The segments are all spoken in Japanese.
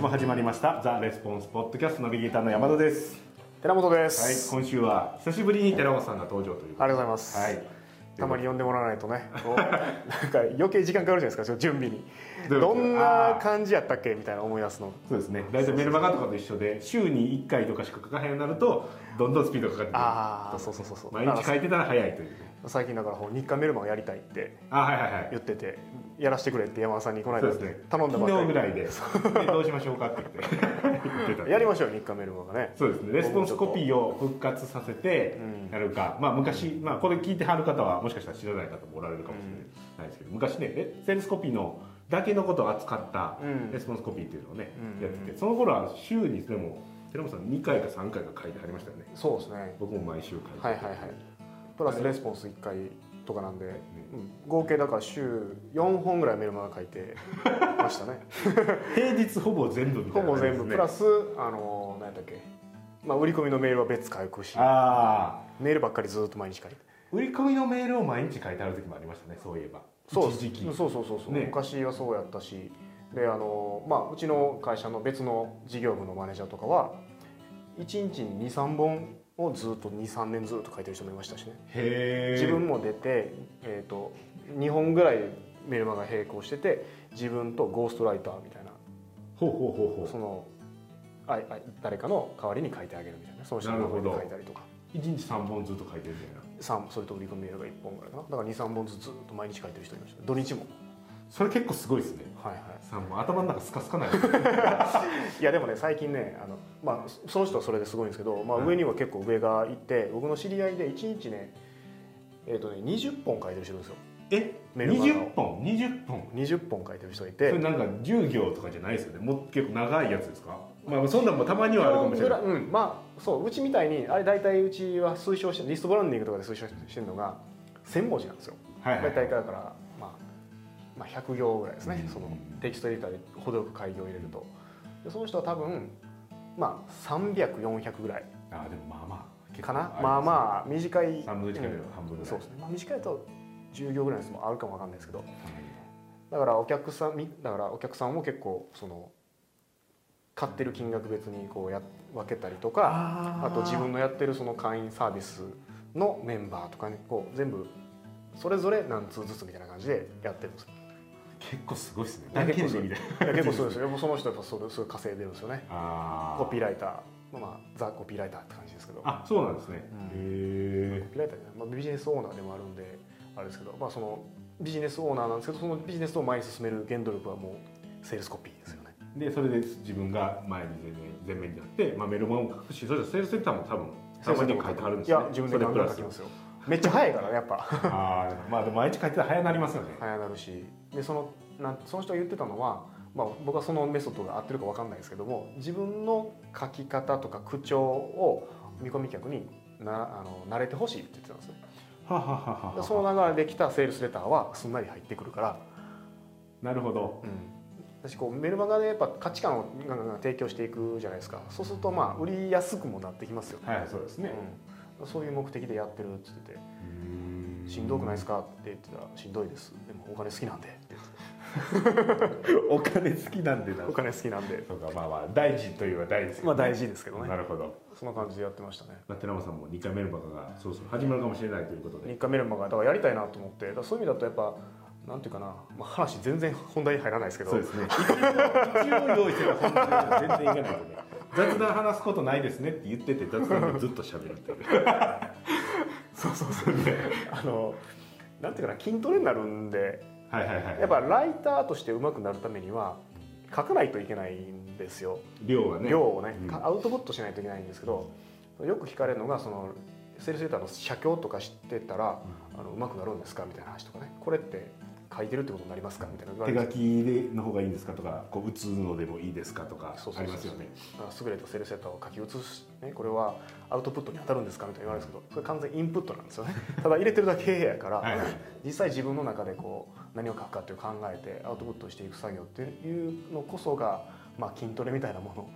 週も始まりましたザ・レスポンスポッドキャストナビゲーターの山田です。寺本ではいす、今週は久しぶりに寺本さんが登場というありがとうございます、はい。たまに呼んでもらわないとね。なんか余計時間かかるじゃないですか準備に。どんな感じやったっけ？みたいな思い出すの。そうですね。大体メルマガとかと一緒で週に1回とかしか書かへんようになるとどんどんスピードがかかってくる。ああそうそうそうそう。毎日書いてたら早いというね。最近だから日韓メルマガやりたいってあはいはいはい。言っててやらせてくれって山田さんにこの間頼んだばっかり。昨日ぐらいででどうしましょうかって言って。言ってたやりましょう日刊メルマガね。そうですね。レスポンスコピーを復活させてうん。やるか、まあ昔、まあ、これ聞いてはる方はもしかしたら知らない方もおられるかもしれないですけど、昔ねえセールスコピーのだけのことを扱ったうん。レスポンスコピーっていうのをね、うん。やっててその頃は週にでも寺本さん2回か3回か書いてはりましたよね。そうですね。僕も毎週書いてはいはいはい。プラスレスポンス1回とかなんで、うん。合計だから週4本ぐらいメルマガ書いてましたね。平日ほぼ全部みたほぼいな。感じですね全部。プラスあの何やったっけ、まあ、売り込みのメールは別書くし。ああメールばっかりずっと毎日書いて。売り込みのメールを毎日書いてある時もありましたねそういえば。そう一時期。そうそうそうそう、ね。昔はそうやったしであの、まあ、うちの会社の別の事業部のマネージャーとかは1日に23本をずっと23年ずっと書いてる人もいましたしね。自分も出て、えー、と2本ぐらいメルマガ並行してて自分とゴーストライターみたいなほうほうほうほそのああ誰かの代わりに書いてあげるみたいなその人の名前で書いたりとか。う1日3本ずっと書いてるみたいな。三それと売り込みメールが1本ぐらいかな。だから23本ずつずっと毎日書いてる人いました。土日もそれ結構すごいですね。はいはい。3本頭の中スカスカない いやでもね最近ねあの、まあ、その人はそれですごいんですけど、まあ、はい。上には結構上がいて僕の知り合いで1日ねえっ、とね20本書いてる人いるんですよ。え？メルマガを20本？20本？20本書いてる人がいそてれなんか10行とかじゃないですよね。もう結構長いやつですか？まあそんなんもたまにはあるかもしれない。うん、まあそううちみたいにあれ大体うちは推奨してリストブランディングとかで推奨してるのが1000文字なんですよ。はいはい。大体だから、まあ、まあ100行ぐらいですね、うん。そのテキストエディターで程よく開業を入れると。でその人は多分まあ300400ぐらい。あでもまあまあ結かな？構りすまあまあ短い。3分の1かける半分ぐらい。そうですね、まあ、短いと10行ぐらいのやつもあるかもわかんないですけど。だからお客さんみだからお客さんも結構その買ってる金額別にこうや分けたりとかああと自分のやってるその会員サービスのメンバーとかにこう全部それぞれ何通ずつみたいな感じでやってるんですよ結構すごいですね。いや結構大みたいな結構そうですよ。もうその人やっぱそれすごい稼いでるんですよね。あコピーライター。まあザ・コピーライターって感じですけど。あそうなんですね、うん。へえコピーライターじゃない、まあ、ビジネスオーナーでもあるんであれですけど、まあ、そのビジネスオーナーなんですけどそのビジネスを前に進める原動力はもうセールスコピーですよね。でそれで自分が前に前面前面になって、まあ、メルマガを書くしそれセールスセンターも多分たまに書いてあるんですね。いや自分で書きますよ。めっちゃ早いからねやっぱ。ああまあでも毎日書いてたら早なりますよね。早なるしでそのなんその人が言ってたのは、まあ、僕はそのメソッドが合ってるか分かんないですけども自分の書き方とか口調を見込み客になあの慣れてほしいって言ってたんですねははははでその流れできたセールスレターはすんなり入ってくるから、なるほど。私こうメルマガでやっぱ価値観をガンガン提供していくじゃないですか。そうするとまあ売りやすくもなってきますよ、はいそうですね、うん、そういう目的でやってるって言っててしんどくないですか？って言ってたらしんどいです。でもお金好きなんでって言ってお金好きなんでなお金好きなんで。そうかまあまあ大事といえば大事ね。まあ大事ですけどね。なるほど。そんな感じでやってましたね。まあ寺本さんも2回メルマガがそろそろ始まるかもしれないということで。日課メルマガだからやりたいなと思ってそういう意味だとやっぱなんていうかな、まあ、話全然本題に入らないですけど。そうですね。一応用意してた本当に全然いかないとね。雑談話すことないですねって言ってて雑談をずっと喋るっていうそうそうそうあのなんていうかな筋トレになるんではいはいはい。やっぱライターとして上手くなるためには書かないといけないんですよ。量はね。量をね、うん。かアウトプットしないといけないんですけどよく聞かれるのがそのセールスレターの写経とか知ってたら、あの上手くなるんですか？みたいな話とかね。これって書いてるってことになりますかみたいな。手て書きでの方がいいんですかとかこう打つのでもいいですかとかありますよね。優れたセールスレターを書き写し、ね、これはアウトプットに当たるんですかみたいな言われるんですけどそれ完全インプットなんですよね。ただ入れてるだけやから、実際自分の中でこう何を書くかっていう考えてアウトプットしていく作業っていうのこそが、まあ、筋トレみたいなもの。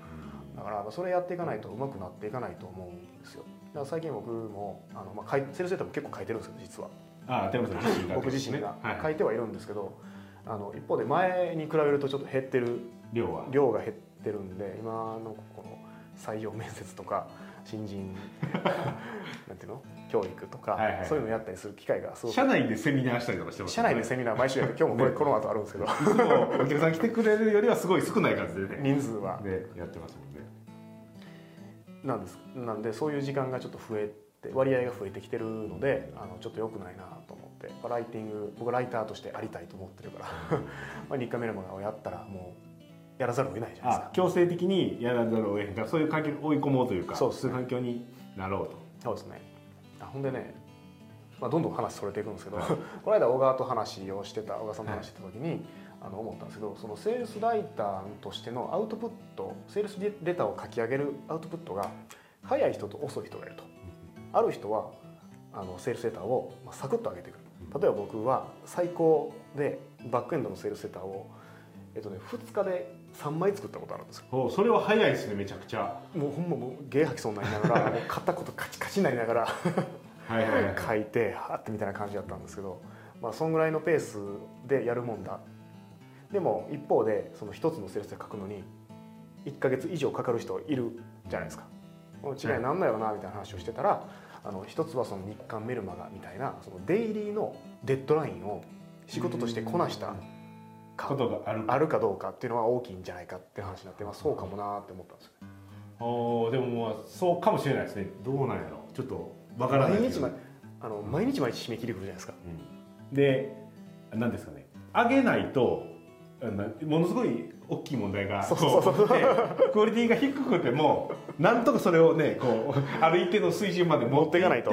だからそれやっていかないと上手くなっていかないと思うんですよ。だから最近僕もあの、まあ、セールスレターも結構書いてるんですよ実はああ寺本さん自身が僕自身がはい。書いてはいるんですけど、あの一方で前に比べるとちょっと減ってる量は。量が減っってるんで今のこの採用面接とか新人 なんていうの？教育とか、はいはいそういうのやったりする機会がすごく。社内でセミナーしたりとかしてます社内でセミナー毎週やって今日もこれこの後あるんですけど。お客さん来てくれるよりはすごい少ない数でね。人数は。でやってますもんね。なんです。なんでそういう時間がちょっと増えて割合が増えてきてるのであのちょっと良くないなと思ってライティング僕ライターとしてありたいと思ってるから まあ日課メルマガをやったらもうやらざるを得ないじゃないですか。あ強制的にやらざるを得へんからそういう環境に追い込もうというかそうですね。いう環境になろうと。そうですね。あほんでね、まあ、どんどん話それていくんですけど この間小川と話をしてた小川さんと話してた時に、あの思ったんですけどそのセールスライターとしてのアウトプットセールスレターを書き上げるアウトプットが早い人と遅い人がいるとある人はあのセールスレターをまあサクッと上げてくる。例えば僕は最高でバックエンドのセールスレターを、えっとね、2日で3枚作ったことあるんですよ。おそれは早いですねめちゃくちゃ。もうほんまもうゲー吐きそうになりながら もう片言カチカチになりながらはいはいはい。書いてはってみたいな感じだったんですけど、まあ、そんぐらいのペースでやるもんだ。でも一方でその一つのセールスで書くのに1ヶ月以上かかる人いるじゃないですか。違いなんだよなみたいな話をしてたらあの一つはその日刊メルマガみたいなそのデイリーのデッドラインを仕事としてこなしたかことがある。あるかどうかっていうのは大きいんじゃないかって話になって、まあ、そうかもなって思ったんですよおーでもまあそうかもしれないですね。どうなんやろ。ちょっとわからない毎日毎あの毎日毎日締め切り来るじゃないですか。うん。で何ですかね。上げないとあのものすごい大きい問題がこうでクオリティが低くてもなんとかそれをねこうある一定の水準まで持っていかない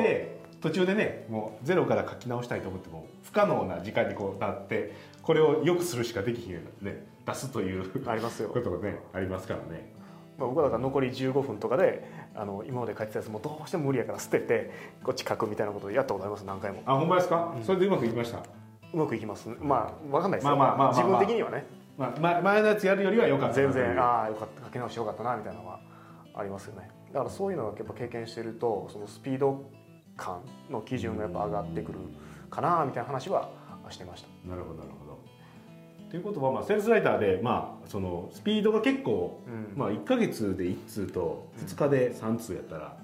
途中でねもうゼロから書き直したいと思っても不可能な時間にこうなってこれを良くするしかできひんね出すというありますよ。ことがねありますからね。まあ、僕はだから残り15分とかであの今まで書いてたやつもどうしても無理やから捨ててこっち書くみたいなことをやったことあります何回も。あほんまですか、うん。それでうまくいきました？うまくいきます。まあ分かんないですよ、まあまあまあまあ自分的にはね。まあ、ま前のやつやるよりは良かったな。全然ああよかった。書き直してよかったなみたいなのはありますよね。だからそういうのがやっぱ経験してるとそのスピード感の基準がやっぱ上がってくるかなみたいな話はしてました。なるほどなるほど。ということは、まあ、セールスライターで、まあ、そのスピードが結構、うん。まあ、1か月で1通と2日で3通やったら、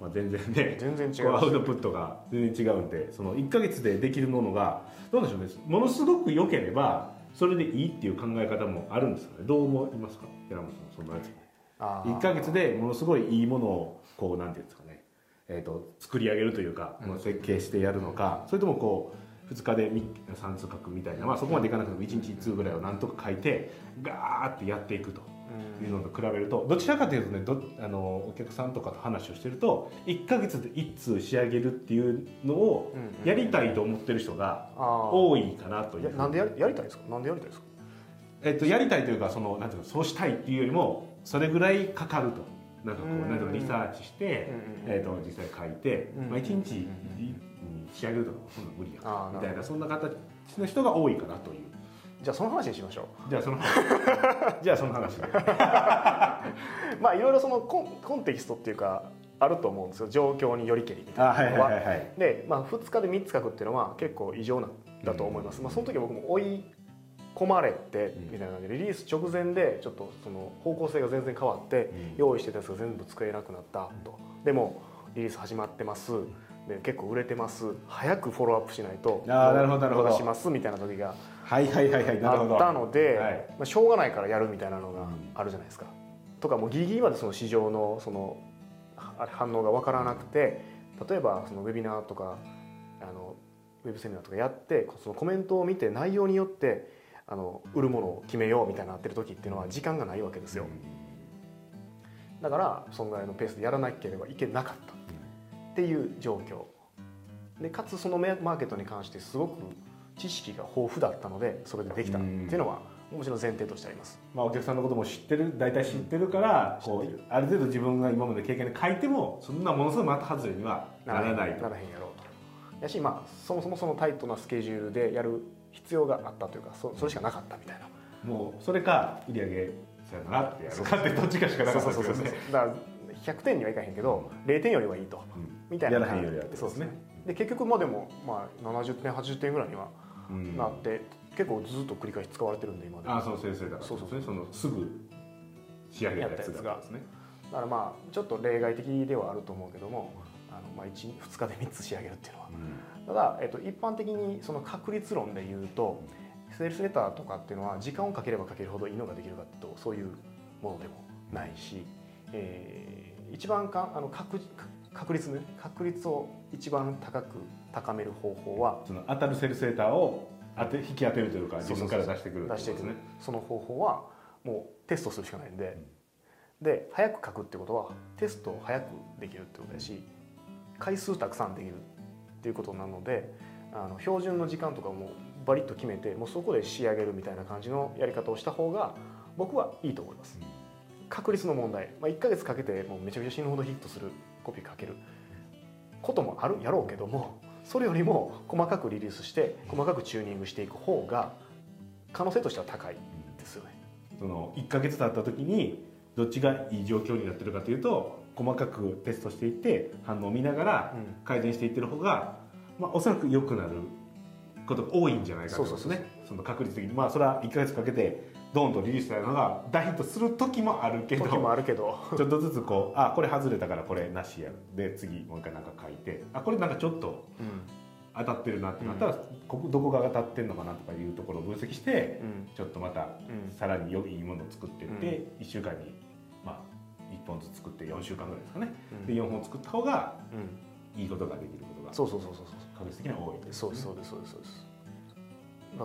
まあ、全然ね全然違こうアウうトプットが全然違うんでその1か月でできるものがどうでしょうね。ものすごく良ければそれでいいっていう考え方もあるんですよね。どう思いますか？寺本さんそんなやつあー。1か月でものすごいいいものをこうなんていうんですかね、えー、と作り上げるというか、うん。設計してやるのかそれともこう2日で3通書くみたいな、まあ、そこまでいかなくても1日1通ぐらいをなんとか書いてガーってやっていくというのと比べるとどちらかというとねどあのお客さんとかと話をしてると1か月で1通仕上げるっていうのをうんうん。やりたいと思ってる人が多いかなという。いやなんでやりやりたいですか？なんでやりたいですか？えっと、やりたいというかそのなんていうのそうしたいっていうよりもそれぐらいかかると。なんかこううん。なんていうのリサーチして、うんえっと実際書いて、うんまあ、1日仕上げるとかそんなの無理やみたいなそんな形の人が多いかなというじゃあその話にしましょじゃあそのじゃあその話 まあいろいろそのコンコンテキストっていうかあると思うんですよ。状況によりけりみたいなのは。はいで、まあ、2日で3つ書くっていうのは結構異常なんだと思います、まあ、その時僕も追い込まれてうん。みたいな感じでリリース直前でちょっとその方向性が全然変わってうん。用意してたやつが全部使えなくなったと。でもリリース始まってます。で結構売れてます。早くフォローアップしないとあーなるほどなるほど。逃します？みたいな時がはいはいはいはいなるほど。あったので、はい。まあ、しょうがないからやるみたいなのがうんあるじゃないですか。とかもうギリギリまでその市場のその反応が分からなくて例えばそのウェビナーとかあのウェブセミナーとかやってそのコメントを見て内容によってあの売るものを決めようみたいになってる時っていうのは時間がないわけですよ。だからそん。ぐらいのペースでやらなければいけなかったっていう状況でかつそのメマーケットに関してすごく知識が豊富だったのでそれでできた。っていうのはもちろん前提としてあります。まあ、お客さんのことも知ってる大体知ってるから、こ知ってる。うある程度自分が今まで経験で書いてもそんなものすごい的外れにはならないと。ならへんやろうと。やしまあそもそもそのタイトなスケジュールでやる必要があったというかそそれしかなかったみたいな。もうそれか売り上げさよならってやるかってどっちかしかなかったですよね。だから100点にはいかへんけど0点よりはいいと。みたいなやらへんよりはってそうですね。ねで結局まあでも、まあ、70点80点ぐらいにはうんなって、結構ずっと繰り返し使われてるんで今でも。あそう先生だから。そうそうね。そのすぐ仕上げたやつがですね。だからまあちょっと例外的ではあると思うけどもあのまあ 1, 2日で3つ仕上げるっていうのは、うん、ただ、えっと、一般的にその確率論で言うとセールスレターとかっていうのは時間をかければかけるほどいいのができるかっていうとそういうものでもないし、えー、一番かあの確確率ね確率を一番高く高める方法はその当たるセールスレターを当て引き当てるというか自分から出してくる出してくる。その方法はもうテストするしかないんで、うん、で早く書くってことはテストを早くできるってことだし回数たくさんできるっていうことなのであの標準の時間とかもバリッと決めてもうそこで仕上げるみたいな感じのやり方をした方が僕はいいと思います。うん、確率の問題、まあ、1か月かけてもうめちゃくちゃ死ぬほどヒットするコピーかけることもあるやろうけどもそれよりも細かくリリースして細かくチューニングしていく方が可能性としては高いですよね。その1か月経った時にどっちがいい状況になってるかというと細かくテストしていって反応を見ながら改善していってる方が、まあ、おそらく良くなることが多いんじゃないかと思いますね。その確率的に。まあそれは1か月かけてドーンとリリースしたのが大ヒットする時もあるけど時もあるけど。ちょっとずつこうあこれ外れたからこれなしやで次もう一回なんか書いてあこれなんかちょっと当たってるなってなったら、うん、ここどこが当たってるのかなとかいうところを分析して、うん、ちょっとまたさらに良いものを作っていって、うん、1週間にまあ1本ずつ作って4週間ぐらいですかね、で4本作った方がいいことができることがそうそうそうそう確率的には多いです、ね、そうですそうですそうですそうです。まあ、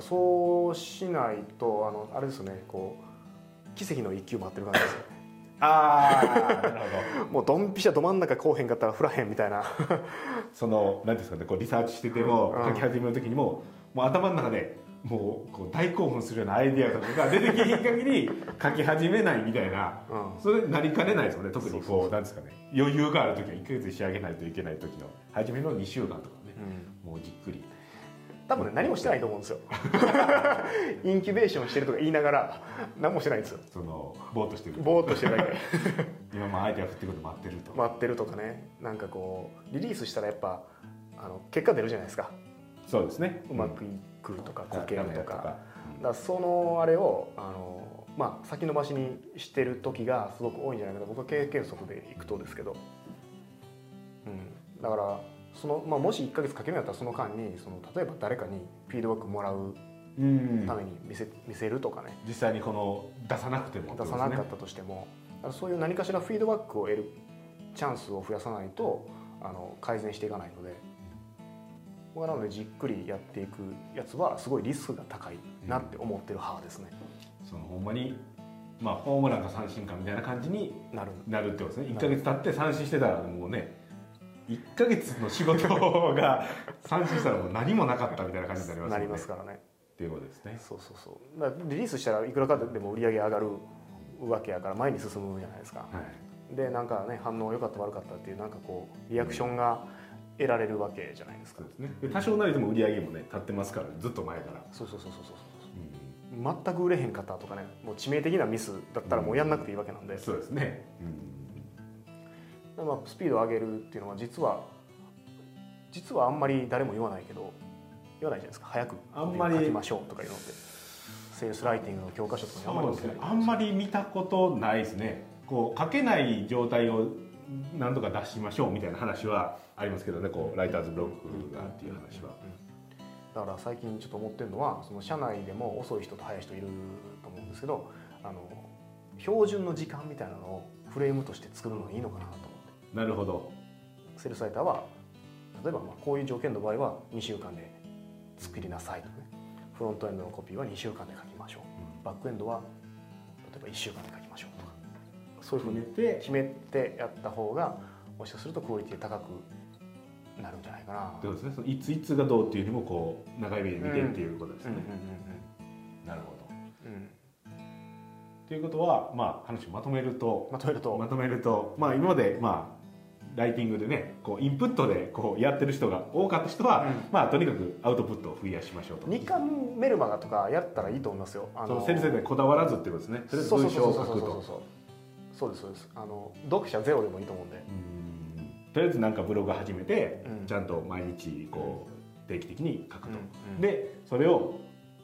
そうしないとあのあれですねこう奇跡の一球待ってる感じですよ。ねああなるほど。もうドンピシャど真ん中こうへんかったら振らへんみたいな。その何ですかねこうリサーチしてても書き始める時にも、もう頭の中でもうこう大興奮するようなアイディアとかが出てきへん限り書き始めないみたいな、うん、それなりかねないですよね特にこうなんですかね。余裕がある時は1か月仕上げないといけない時の初めの2週間とかね、うん、もうじっくり多分ね何もしてないと思うんですよ。インキュベーションしてるとか言いながら何もしてないんですよ。そのぼーっとしてる。ぼーっとしてるだけ。今もアイデア振ってくる待ってると。待ってるとかね。なんかこうリリースしたらやっぱあの結果出るじゃないですか。そうですね。うまくいくとかこけるとか,、だそのあれをあのまあ先延ばしにしてる時がすごく多いんじゃないかと僕は経験則でいくとですけど、うん、だからその、まあ、もし1か月かけるんやったらその間にその例えば誰かにフィードバックもらうために見せ見せるとかね。実際にこの出さなくても、ね、出さなかったとしても。そういう何かしらフィードバックを得るチャンスを増やさないとあの改善していかないので、なのでじっくりやっていくやつはすごいリスクが高いなって思ってる派ですね。うん、そのほんまにまあ、ホームランか三振かみたいな感じになる。なるってことですね。1か月経って三振してたらもうね1か月の仕事が三振したらもう何もなかったみたいな感じになります、ね、なりますからね。っていうことですね。そうそうそう。だリリースしたらいくらかでも売り上げ上がるわけやから前に進むじゃないですか、はい、でなんかね反応良かった悪かったっていうなんかこうリアクションが得られるわけじゃないですか、うん、ね、多少なりでも売り上げもね立ってますからずっと前から。そうそうそうそうそうう。ん、全く売れへんかったとかねもう致命的なミスだったらもうやんなくていいわけなんで、うん、そうですね、うんまあ、スピードを上げるっていうのは実は実はあんまり誰も言わないけど言わないじゃないですか。早くあんまり書きましょうとかいうのって。セールスライティングの教科書とかにあんまり、ね、あんまり見たことないですね。こう書けない状態を何とか出しましょうみたいな話はありますけどね。こうライターズブロックがっていう話は。だから最近ちょっと思ってるのはその社内でも遅い人と早い人いると思うんですけどあの標準の時間みたいなのをフレームとして作るのがいいのかなとなるほど。セールスライターは例えばまあこういう条件の場合は2週間で作りなさいとかね。フロントエンドのコピーは2週間で書きましょう、うん、バックエンドは例えば1週間で書きましょうとか。そういうふうに決めてやった方がもしかするとクオリティ高くなるんじゃないかな。そうですね。そのいついつがどうっていうよりもこう長い目で見てっていうことですね、なるほど。ということは、まあ、話をまとめるとまとめると。まとめると、まあ、今まで、まあ、ライティングでねこうインプットでこうやってる人が多かった人は、うん、まあ、とにかくアウトプットを増やしましょうと。日刊メルマガとかやったらいいと思いますよ。あの先生でこだわらずっていうことですね。それで文章を書くと。そうですそうですあの読者ゼロでもいいと思うんでとりあえずなんかブログ始めて、うん、ちゃんと毎日こう定期的に書くと、うん、でそれを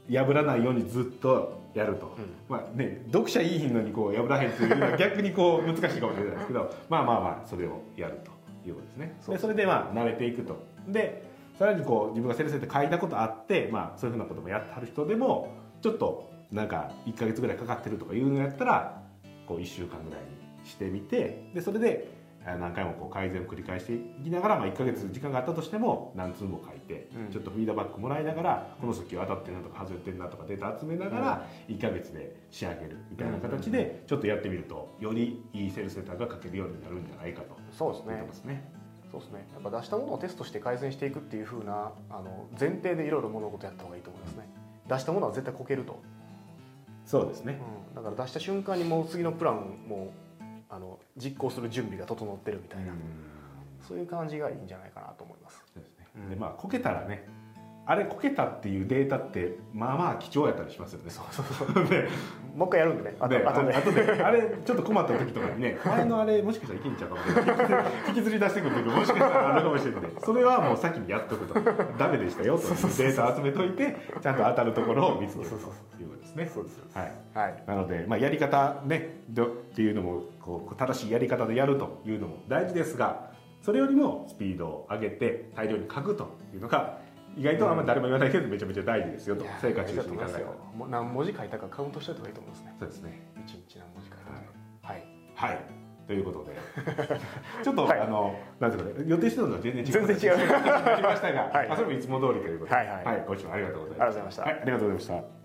破らないようにずっとやると、まあね読者いいのにこう破らへんというのは逆にこう難しいかもしれないですけどまあまあまあそれをやるということですね。でそれでまあ慣れていくと。でさらにこう自分がセルセって書いたことあって、まあ、そういうふうなこともやってはる人でもちょっとなんか1か月ぐらいかかってるとかいうのやったらこう1週間ぐらいにしてみてでそれであ何回もこう改善を繰り返していきながら、まあ、1か月時間があったとしても何通も書いて、うん。ちょっとフィードバックもらいながらこの先は当たってるなとか外れてるなとかデータ集めながら1か月で仕上げるみたいな形でちょっとやってみるとよりいいセルセーターが書けるようになるんじゃないかとそうですね。いうことですね。そうですね。やっぱ出したものをテストして改善していくっていう風なあの前提でいろいろ物事やった方がいいと思いますね。出したものは絶対こけると、そうですね。うん、だから出した瞬間にもう次のプランもあの実行する準備が整ってるみたいな、そういう感じがいいんじゃないかなと思います。ですね。まあこけたらねあれこけたっていうデータってまあまあ貴重やったりしますよね。そうそうそう。で もう一回やるんでねあとであとで。あとであれちょっと困った時とかにね 前のあれもしかしたらいけんちゃうかもしれない引きずり出してくる時もしかしたらあるかもしれない。それはもう先にやっとくと。ダメでしたよとデータ集めといてちゃんと当たるところを見つけるということですね。そうですはい。はい。なので、まあ、やり方ねどっていうのもこう正しいやり方でやるというのも大事ですがそれよりもスピードを上げて大量に書くというのが意外とあんまり誰も言わないけどめちゃめちゃ大事ですよと成果中心に考えたら。もう何文字書いたかカウントしておいた方がいいと思いますね。そうですね。一日何文字書い。たかはい。はい。ということで。ちょっと、はい。あのなんですかね。予定してたのは全然違う。全然違う。ましたが、それもいつも通りということで、はい。はいご視聴ありがとうございました。ありがとうございました。はい、ありがとうございました